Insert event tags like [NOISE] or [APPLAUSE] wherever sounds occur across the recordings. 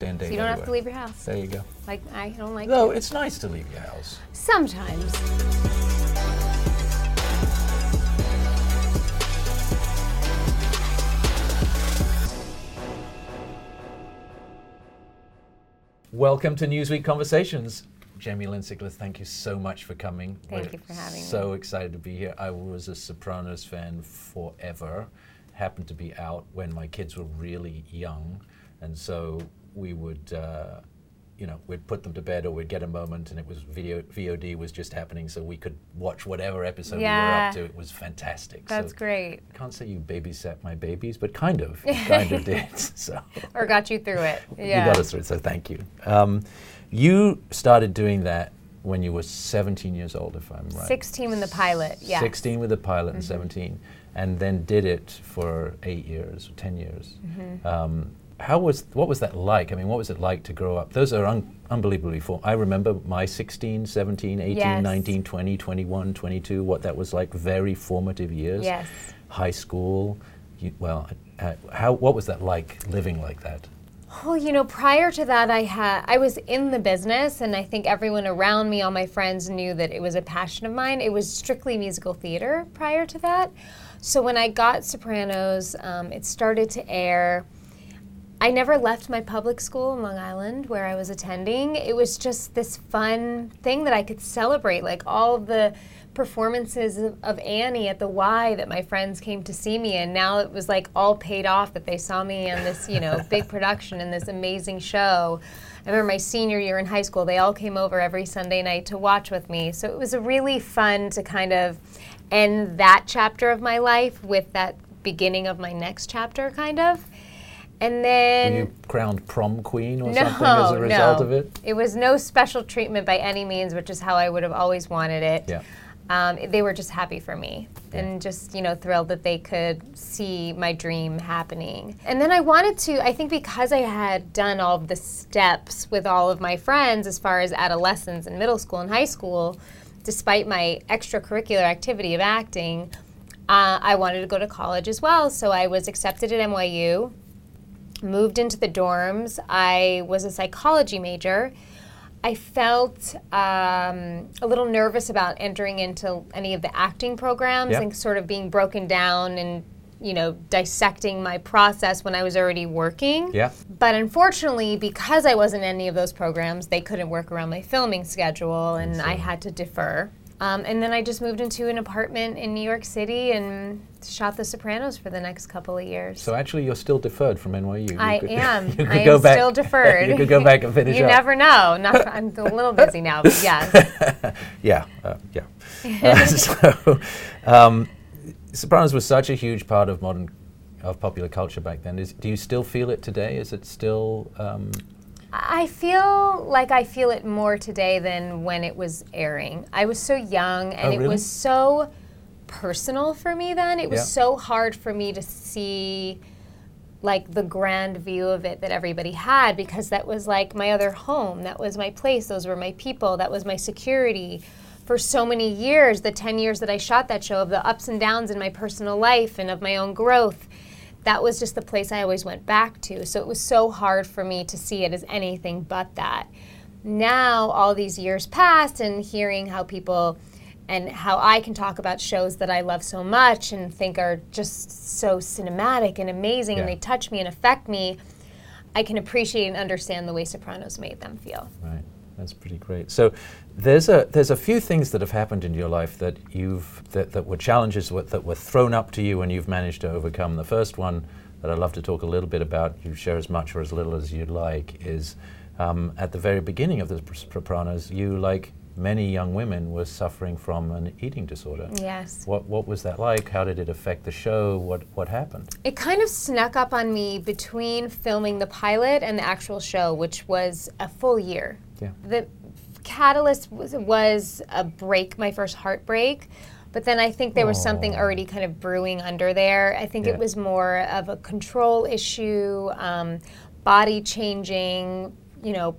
Dan So you don't have to leave your house. There you go. Like I don't like No, it's nice to leave your house. Sometimes. Welcome to Newsweek Conversations. Jamie Lynn Sigler, thank you so much for coming. Thank We're you for having me. So excited to be here. I was a Sopranos fan forever. Happened to be out when my kids were really young, and so we would, uh, you know, we'd put them to bed or we'd get a moment, and it was video VOD was just happening, so we could watch whatever episode we were up to. It was fantastic. That's so great. I can't say you babysat my babies, but kind of, [LAUGHS] kind of did. [LAUGHS] So Or got you through it. Yeah. [LAUGHS] you got us through it, so thank you. Um, you started doing that when you were 17 years old, if I'm right. 16 in the pilot. Yeah. 16 with the pilot Mm-hmm. and 17, and then did it for eight years, 10 years. Mm-hmm. Um, how was what was that like? I mean, what was it like to grow up? Those are un- unbelievably form. I remember my 16, 17, 18, Yes. 19, 20, 21, 22. What that was like. Very formative years. Yes. High school. You, well, uh, how what was that like living like that? Oh, you know, prior to that, I had I was in the business, and I think everyone around me, all my friends, knew that it was a passion of mine. It was strictly musical theater prior to that. So when I got Sopranos, um, it started to air. I never left my public school in Long Island where I was attending. It was just this fun thing that I could celebrate, like all of the performances of, of Annie at the Y that my friends came to see me, and now it was like all paid off that they saw me in this, you know, big [LAUGHS] production and this amazing show. I remember my senior year in high school, they all came over every Sunday night to watch with me. So it was really fun to kind of end that chapter of my life with that beginning of my next chapter, kind of. And then Were you crowned prom queen or something as a result no. of it? It was no special treatment by any means, which is how I would have always wanted it. Yeah. Um, they were just happy for me and just, you know, thrilled that they could see my dream happening. And then I wanted to, I think because I had done all of the steps with all of my friends as far as adolescence and middle school and high school, despite my extracurricular activity of acting, uh, I wanted to go to college as well. So I was accepted at NYU moved into the dorms. I was a psychology major. I felt um, a little nervous about entering into any of the acting programs Yeah. and sort of being broken down and you know dissecting my process when I was already working. Yeah. But unfortunately, because I wasn't in any of those programs, they couldn't work around my filming schedule, and I had to defer. Um, and then I just moved into an apartment in New York City and shot The Sopranos for the next couple of years. So actually, you're still deferred from NYU. You I could- am. [LAUGHS] you could I go am back- still deferred. [LAUGHS] you could go back and finish You up. never know. Not, I'm a little busy now, but yes. [LAUGHS] yeah, uh, yeah. Uh, so, um, Sopranos was such a huge part of modern, of popular culture back then. Is, do you still feel it today? Is it still? Um, I feel like I feel it more today than when it was airing. I was so young and Oh, it was so personal for me then. It was Yeah. so hard for me to see like the grand view of it that everybody had because that was like my other home. That was my place. Those were my people. That was my security. For so many years, the 10 years that I shot that show, of the ups and downs in my personal life and of my own growth, that was just the place I always went back to. So it was so hard for me to see it as anything but that. Now, all these years passed, and hearing how people and how I can talk about shows that I love so much and think are just so cinematic and amazing and they touch me and affect me, I can appreciate and understand the way Sopranos made them feel. right, that's pretty great. So, there's a there's a few things that have happened in your life that you've that, that were challenges that were thrown up to you and you've managed to overcome. The first one that I'd love to talk a little bit about, you share as much or as little as you'd like, is um, at the very beginning of the Sopranos, you like many young women were suffering from an eating disorder. Yes. What what was that like? How did it affect the show? What what happened? It kind of snuck up on me between filming the pilot and the actual show, which was a full year. Yeah. The catalyst was, was a break, my first heartbreak. But then I think there was something already kind of brewing under there. I think Yeah. it was more of a control issue, um, body changing, you know,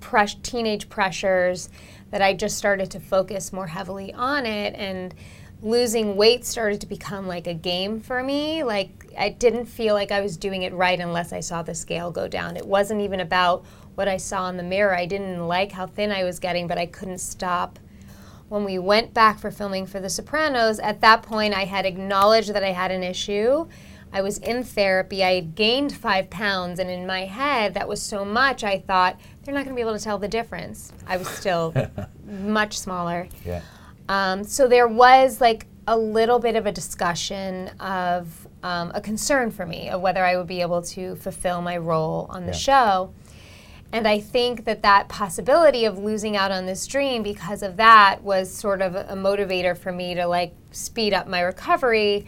pres- teenage pressures that I just started to focus more heavily on it. And losing weight started to become like a game for me. Like I didn't feel like I was doing it right unless I saw the scale go down. It wasn't even about what I saw in the mirror. I didn't like how thin I was getting, but I couldn't stop. When we went back for filming for The Sopranos, at that point I had acknowledged that I had an issue. I was in therapy. I had gained five pounds, and in my head, that was so much. I thought they're not going to be able to tell the difference. I was still [LAUGHS] much smaller. Yeah. Um, so there was like a little bit of a discussion of um, a concern for me of whether I would be able to fulfill my role on the Yeah. show. And I think that that possibility of losing out on this dream because of that was sort of a motivator for me to like speed up my recovery.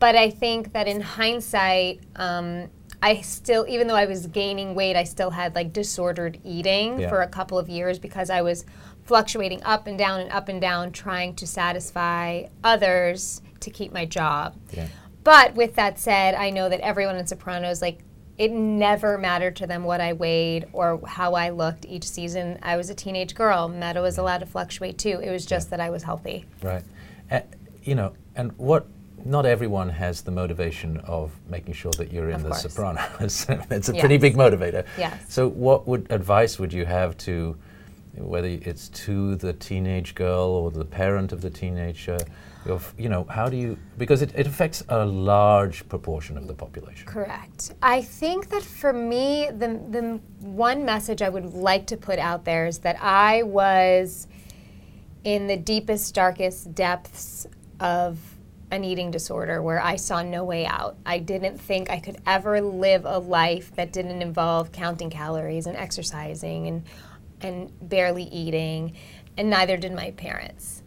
But I think that in hindsight, um, I still, even though I was gaining weight, I still had like disordered eating Yeah. for a couple of years because I was fluctuating up and down and up and down trying to satisfy others to keep my job. Yeah. But with that said, I know that everyone in Sopranos, like, it never mattered to them what I weighed or how I looked each season. I was a teenage girl. Meadow was allowed to fluctuate too. It was just that I was healthy. Right. Uh, you know, and what not everyone has the motivation of making sure that you're in Of the course. Sopranos. [LAUGHS] it's a pretty big motivator. Yes. So, what would advice would you have to, whether it's to the teenage girl or the parent of the teenager? You know, how do you? Because it, it affects a large proportion of the population. Correct. I think that for me, the, the one message I would like to put out there is that I was in the deepest, darkest depths of an eating disorder where I saw no way out. I didn't think I could ever live a life that didn't involve counting calories and exercising and, and barely eating, and neither did my parents.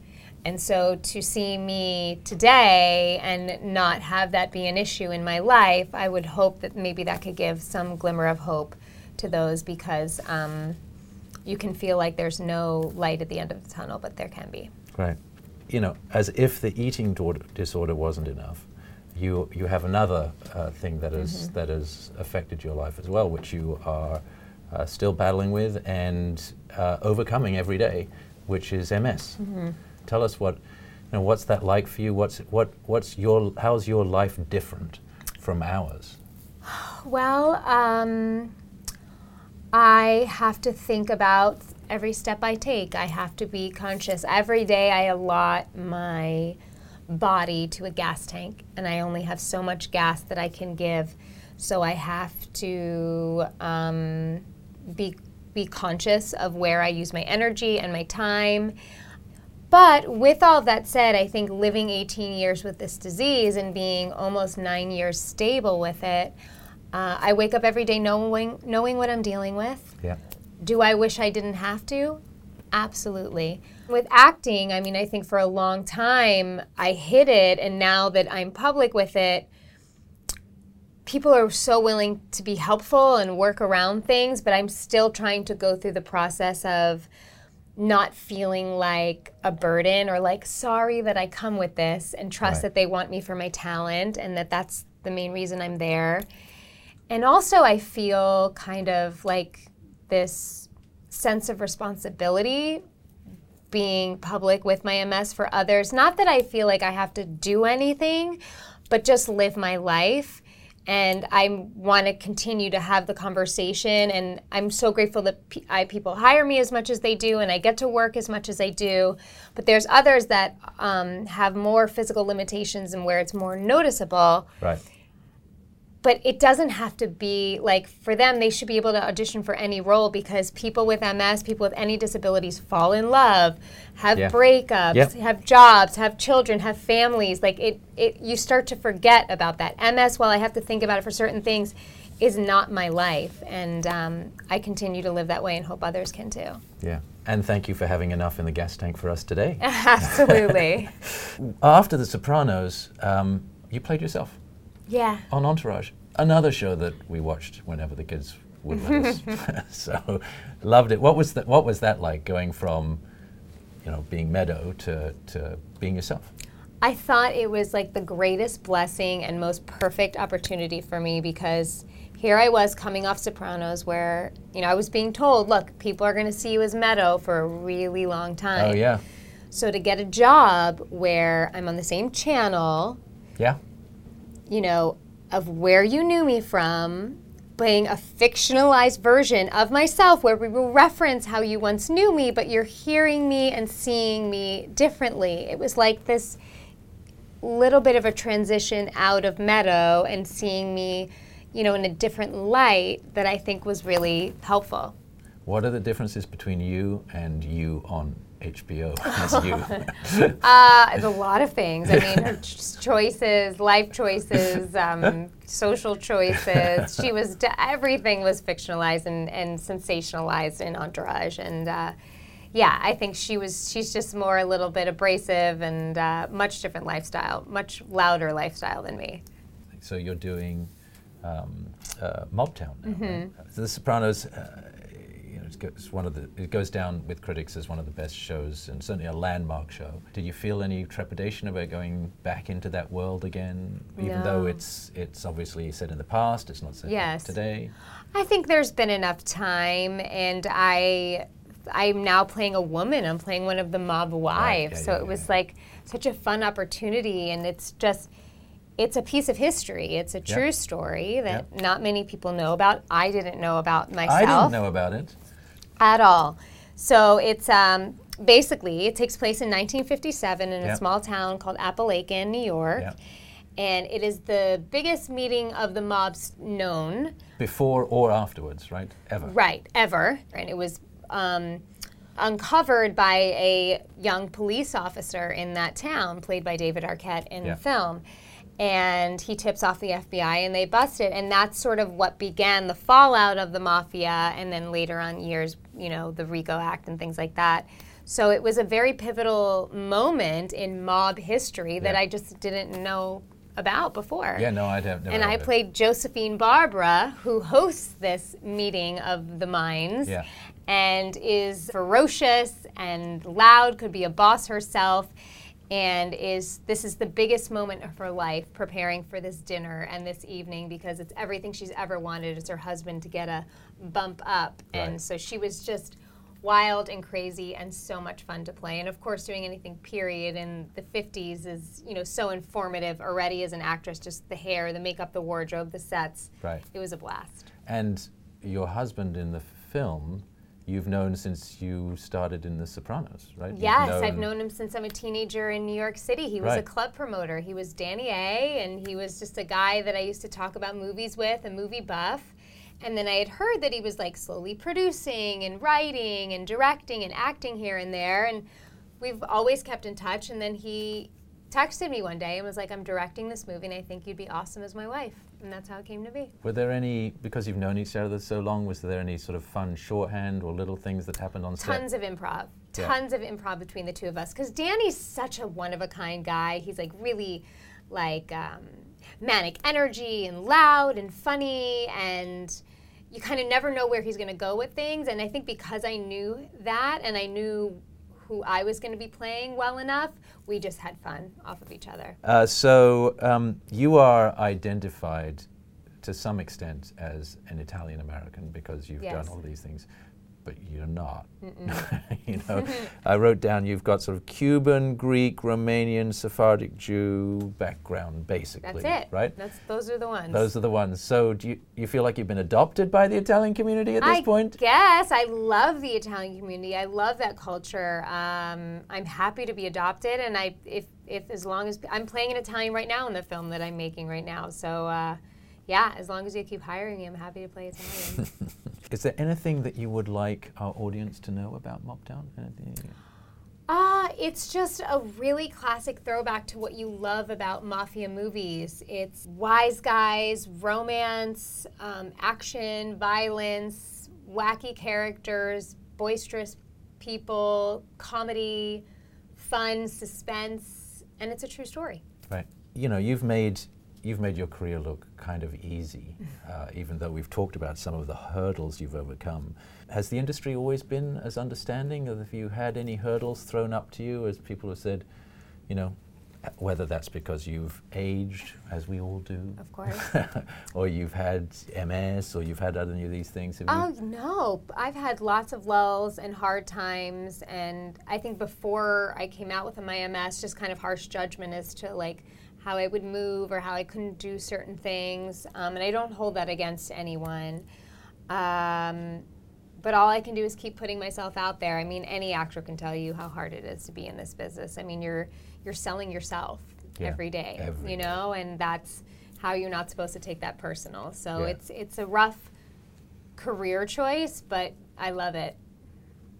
And so to see me today and not have that be an issue in my life, I would hope that maybe that could give some glimmer of hope to those because um, you can feel like there's no light at the end of the tunnel, but there can be. Right. You know, as if the eating disorder wasn't enough, you you have another uh, thing that has that has affected your life as well, which you are uh, still battling with and uh, overcoming every day, which is MS. Tell us what, you know, what's that like for you? What's what what's your how's your life different from ours? Well, um, I have to think about every step I take. I have to be conscious. Every day I allot my body to a gas tank, and I only have so much gas that I can give. So I have to um, be be conscious of where I use my energy and my time. But with all that said, I think living 18 years with this disease and being almost nine years stable with it, uh, I wake up every day knowing knowing what I'm dealing with. Yeah. Do I wish I didn't have to? Absolutely. With acting, I mean, I think for a long time I hid it, and now that I'm public with it, people are so willing to be helpful and work around things, but I'm still trying to go through the process of not feeling like a burden or like sorry that I come with this and trust Right. that they want me for my talent and that that's the main reason I'm there. And also, I feel kind of like this sense of responsibility being public with my MS for others. Not that I feel like I have to do anything, but just live my life. And I want to continue to have the conversation. And I'm so grateful that pe- I, people hire me as much as they do, and I get to work as much as I do. But there's others that um, have more physical limitations and where it's more noticeable Right. But it doesn't have to be like for them they should be able to audition for any role because people with ms people with any disabilities fall in love have Yeah. breakups Yep. have jobs have children have families like it, it you start to forget about that ms while i have to think about it for certain things is not my life and um, i continue to live that way and hope others can too Yeah. And thank you for having enough in the gas tank for us today. [LAUGHS] absolutely [LAUGHS] After The Sopranos, um, you played yourself. Yeah on Entourage, another show that we watched whenever the kids would let us. [LAUGHS] [LAUGHS] so loved it. What was that? What was that like going from, you know, being Meadow to to being yourself? I thought it was like the greatest blessing and most perfect opportunity for me because here I was coming off Sopranos where, you know, I was being told, look, people are going to see you as Meadow for a really long oh, time. Oh yeah, So to get a job where I'm on the same channel, Yeah. You know, of where you knew me from, playing a fictionalized version of myself where we will reference how you once knew me, but you're hearing me and seeing me differently. It was like this little bit of a transition out of Meadow and seeing me, you know, in a different light that I think was really helpful. What are the differences between you and you on HBO [LAUGHS] as you? Uh, it's a lot of things. I mean, her ch- choices, life choices, um, social choices. She was d- everything was fictionalized and, and sensationalized in Entourage, and uh, yeah, I think she was. She's just more a little bit abrasive and uh, much different lifestyle, much louder lifestyle than me. so you're doing um, uh, Mobtown now, Mm-hmm. right? The Sopranos, uh, it's, one of the. It goes down with critics as one of the best shows and certainly a landmark show. Do you feel any trepidation about going back into that world again, even though it's it's obviously set in the past, it's not set Yes. today? I think there's been enough time, and I, I'm now playing a woman. I'm playing one of the mob wives, yeah, so yeah, it was like such a fun opportunity, and it's just, it's a piece of history. It's a Yeah. true story that Yeah. not many people know about. I didn't know about myself I didn't know about it. At all. So it's um, basically it takes place in 1957 in a small town called Apalachin, New York. Yeah. And it is the biggest meeting of the mobs known. Before or afterwards, right? Ever. Right, ever. And it was um, uncovered by a young police officer in that town, played by David Arquette in the film. And he tips off the FBI and they bust it. And that's sort of what began the fallout of the mafia and then later on years, you know, the RICO Act and things like that. So it was a very pivotal moment in mob history that Yeah. I just didn't know about before. Yeah, no, I'd have never. And I of it. played Josephine Barbara, who hosts this meeting of the minds Yeah. and is ferocious and loud, could be a boss herself, and is this is the biggest moment of her life preparing for this dinner and this evening because it's everything she's ever wanted. Is her husband to get a bump up. And so she was just wild and crazy and so much fun to play. And of course doing anything period in the 50s is you know so informative. Already as an actress just the hair the makeup the wardrobe the sets. Right. it was a blast. And your husband in the film, you've known since you started in The Sopranos, right? Yes, I've known him since I'm a teenager in New York City. He was a club promoter. He was Danny A, and he was just a guy that I used to talk about movies with, a movie buff. And then I had heard that he was like slowly producing and writing and directing and acting here and there. And we've always kept in touch. And then he texted me one day and was like, I'm directing this movie, and I think you'd be awesome as my wife. And that's how it came to be. Were there any, because you've known each other so long, was there any sort of fun shorthand or little things that happened on set? tons of improv Yeah. tons of improv between the two of us because danny's such a one-of-a-kind guy he's like really like um, manic energy and loud and funny and you kind of never know where he's going to go with things and i think because i knew that and i knew who i was going to be playing well enough we just had fun off of each other. Uh, so um, you are identified to some extent as an Italian American because you've done all these things, but you're not. [LAUGHS] you know, [LAUGHS] I wrote down you've got sort of Cuban, Greek, Romanian, Sephardic Jew background, basically. that's it Right. that's those are the ones Those are the ones. So do you, you feel like you've been adopted by the Italian community at this I point? Yes, I love the Italian community. I love that culture. Um, I'm happy to be adopted, and I if if as long as I'm playing an Italian right now in the film that I'm making right now. So uh, yeah, as long as you keep hiring me, I'm happy to play Italian. [LAUGHS] Is there anything that you would like our audience to know about Mobtown? Anything? Ah, it's just a really classic throwback to what you love about mafia movies. It's wise guys, romance, um, action, violence, wacky characters, boisterous people, comedy, fun, suspense, and it's a true story. Right. You know, you've made you've made your career look kind of easy, [LAUGHS] uh, even though we've talked about some of the hurdles you've overcome. Has the industry always been as understanding? Have you had any hurdles thrown up to you as people have said, you know, whether that's because you've aged, as we all do, Of [LAUGHS] course. or you've had MS, or you've had other of these things. Oh you? no, I've had lots of lulls and hard times, and I think before I came out with my MS, just kind of harsh judgment as to like how I would move or how I couldn't do certain things, um, and I don't hold that against anyone. Um, but all I can do is keep putting myself out there. I mean, any actor can tell you how hard it is to be in this business. I mean, you're you're selling yourself Yeah, every day, every you know, and that's how you're not supposed to take that personal. So Yeah. it's it's a rough career choice, but I love it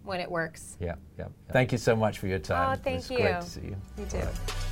when it works. Yeah, yeah. Thank you so much for your time. Oh, It thank was you. Great to see you. You too. All right.